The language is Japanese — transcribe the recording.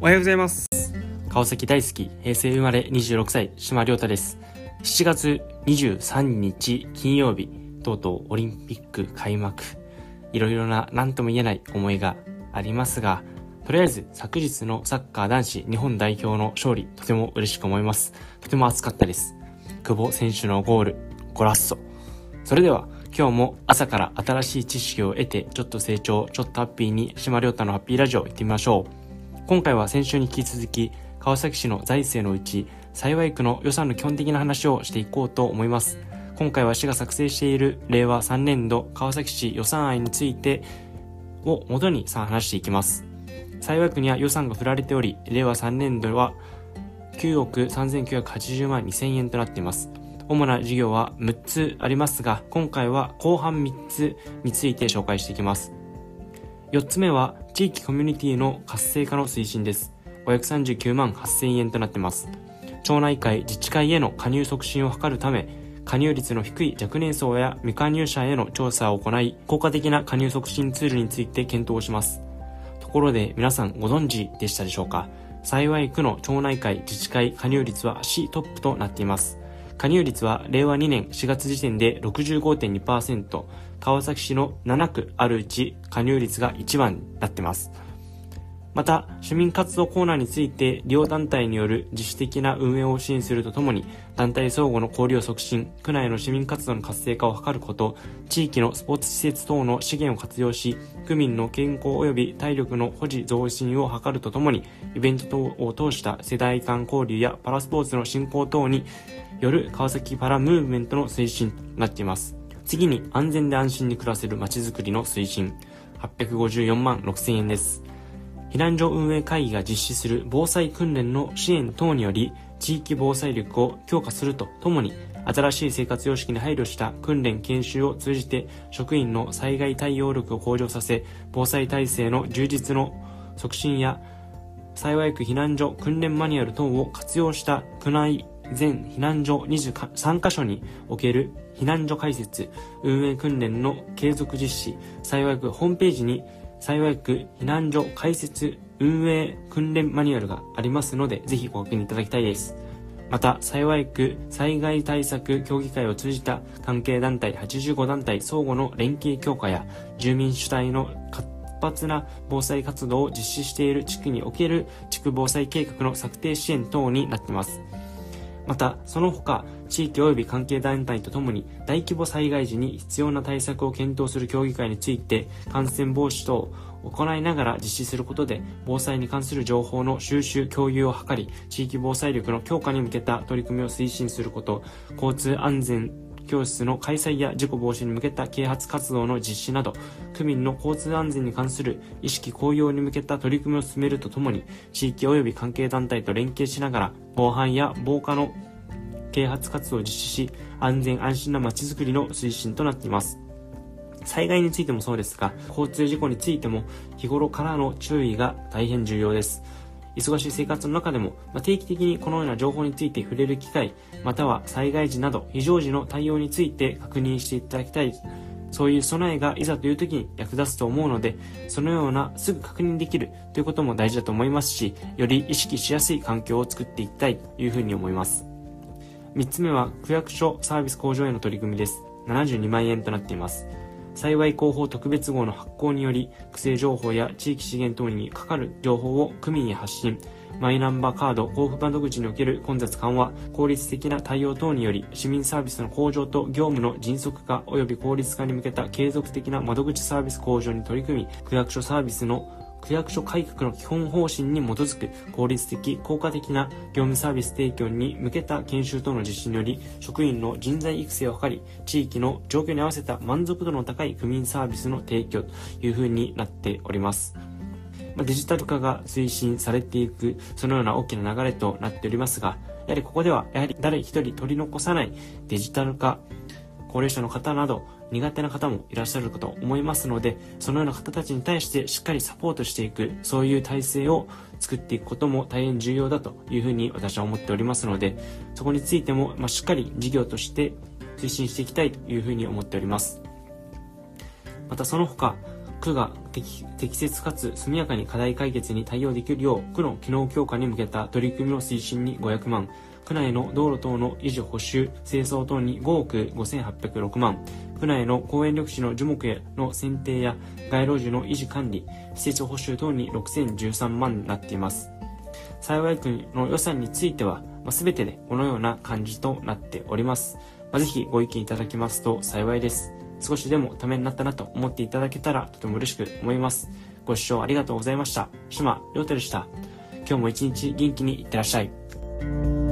おはようございます。川崎大好き、平成生まれ26歳、島亮太です。7月23日金曜日、とうとうオリンピック開幕。いろいろな何とも言えない思いがありますが、とりあえず昨日のサッカー男子日本代表の勝利、とても嬉しく思います。とても熱かったです。久保選手のゴール、ゴラッソ。それでは、今日も朝から新しい知識を得て、ちょっと成長、ちょっとハッピーに、島亮太のハッピーラジオ行ってみましょう。今回は先週に引き続き、川崎市の財政のうち、幸区の予算の基本的な話をしていこうと思います。今回は市が作成している令和3年度川崎市予算案についてを元にさ話していきます。幸区には予算が振られており、令和3年度は9億3980万2000円となっています。主な事業は6つありますが、今回は後半3つについて紹介していきます。4つ目は地域コミュニティの活性化の推進です。539万8000円となっています。町内会、自治会への加入促進を図るため、加入率の低い若年層や未加入者への調査を行い、効果的な加入促進ツールについて検討します。ところで皆さんご存知でしたでしょうか？幸い区の町内会、自治会加入率は市トップとなっています。加入率は令和2年4月時点で65.2%、川崎市の7区あるうち加入率が1番になってます。また、市民活動コーナーについて、利用団体による自主的な運営を支援するとともに、団体相互の交流を促進、区内の市民活動の活性化を図ること、地域のスポーツ施設等の資源を活用し、区民の健康及び体力の保持増進を図るとともに、イベント等を通した世代間交流やパラスポーツの振興等による川崎パラムーブメントの推進となっています。次に、安全で安心に暮らせる街づくりの推進、854万6000円です。避難所運営会議が実施する防災訓練の支援等により地域防災力を強化するとともに新しい生活様式に配慮した訓練研修を通じて職員の災害対応力を向上させ防災体制の充実の促進や幸区避難所訓練マニュアル等を活用した区内全避難所23カ所における避難所開設運営訓練の継続実施幸区ホームページに幸い区避難所開設運営訓練マニュアルがありますので、ぜひご確認いただきたいです。また、幸い区災害対策協議会を通じた関係団体85団体相互の連携強化や住民主体の活発な防災活動を実施している地区における地区防災計画の策定支援等になっています。また、その他、地域及び関係団体とともに大規模災害時に必要な対策を検討する協議会について感染防止等を行いながら実施することで防災に関する情報の収集共有を図り地域防災力の強化に向けた取り組みを推進すること交通安全教室の開催や事故防止に向けた啓発活動の実施など区民の交通安全に関する意識向上に向けた取り組みを進めるとともに地域及び関係団体と連携しながら防犯や防火の啓発活動を実施し、安全安心な街づくりの推進となっています。災害についてもそうですが、交通事故についても日頃からの注意が大変重要です。忙しい生活の中でも、ま、定期的にこのような情報について触れる機会、または災害時など非常時の対応について確認していただきたい。そういう備えがいざという時に役立つと思うので、そのようなすぐ確認できるということも大事だと思いますし、より意識しやすい環境を作っていきたいというふうに思います。3つ目は区役所サービス向上への取り組みです。72万円となっています。幸い広報特別号の発行により、区政情報や地域資源等にかかる情報を区民へ発信、マイナンバーカード交付窓口における混雑緩和、効率的な対応等により、市民サービスの向上と業務の迅速化及び効率化に向けた継続的な窓口サービス向上に取り組み、区役所サービスの区役所改革の基本方針に基づく効率的、効果的な業務サービス提供に向けた研修等の実施により、職員の人材育成を図り、地域の状況に合わせた満足度の高い区民サービスの提供という風になっております。デジタル化が推進されていく、そのような大きな流れとなっておりますが、やはりここでは、やはり誰一人取り残さないデジタル化、高齢者の方など苦手な方もいらっしゃるかと思いますので、そのような方たちに対してしっかりサポートしていく、そういう体制を作っていくことも大変重要だというふうに私は思っておりますので、そこについても、まあ、しっかり事業として推進していきたいというふうに思っております。またその他、区が適切かつ速やかに課題解決に対応できるよう、区の機能強化に向けた取り組みの推進に500万、区内の道路等の維持補修、清掃等に5億5806万、区内の公園緑地の樹木への剪定や街路樹の維持管理、施設補修等に6013万になっています。幸い区の予算については、まあ、全てでこのような感じとなっております。まあ、ぜひご意見いただけますと幸いです。少しでもためになったなと思っていただけたらとても嬉しく思います。ご視聴ありがとうございました。島亮太でした。今日も一日元気にいってらっしゃい。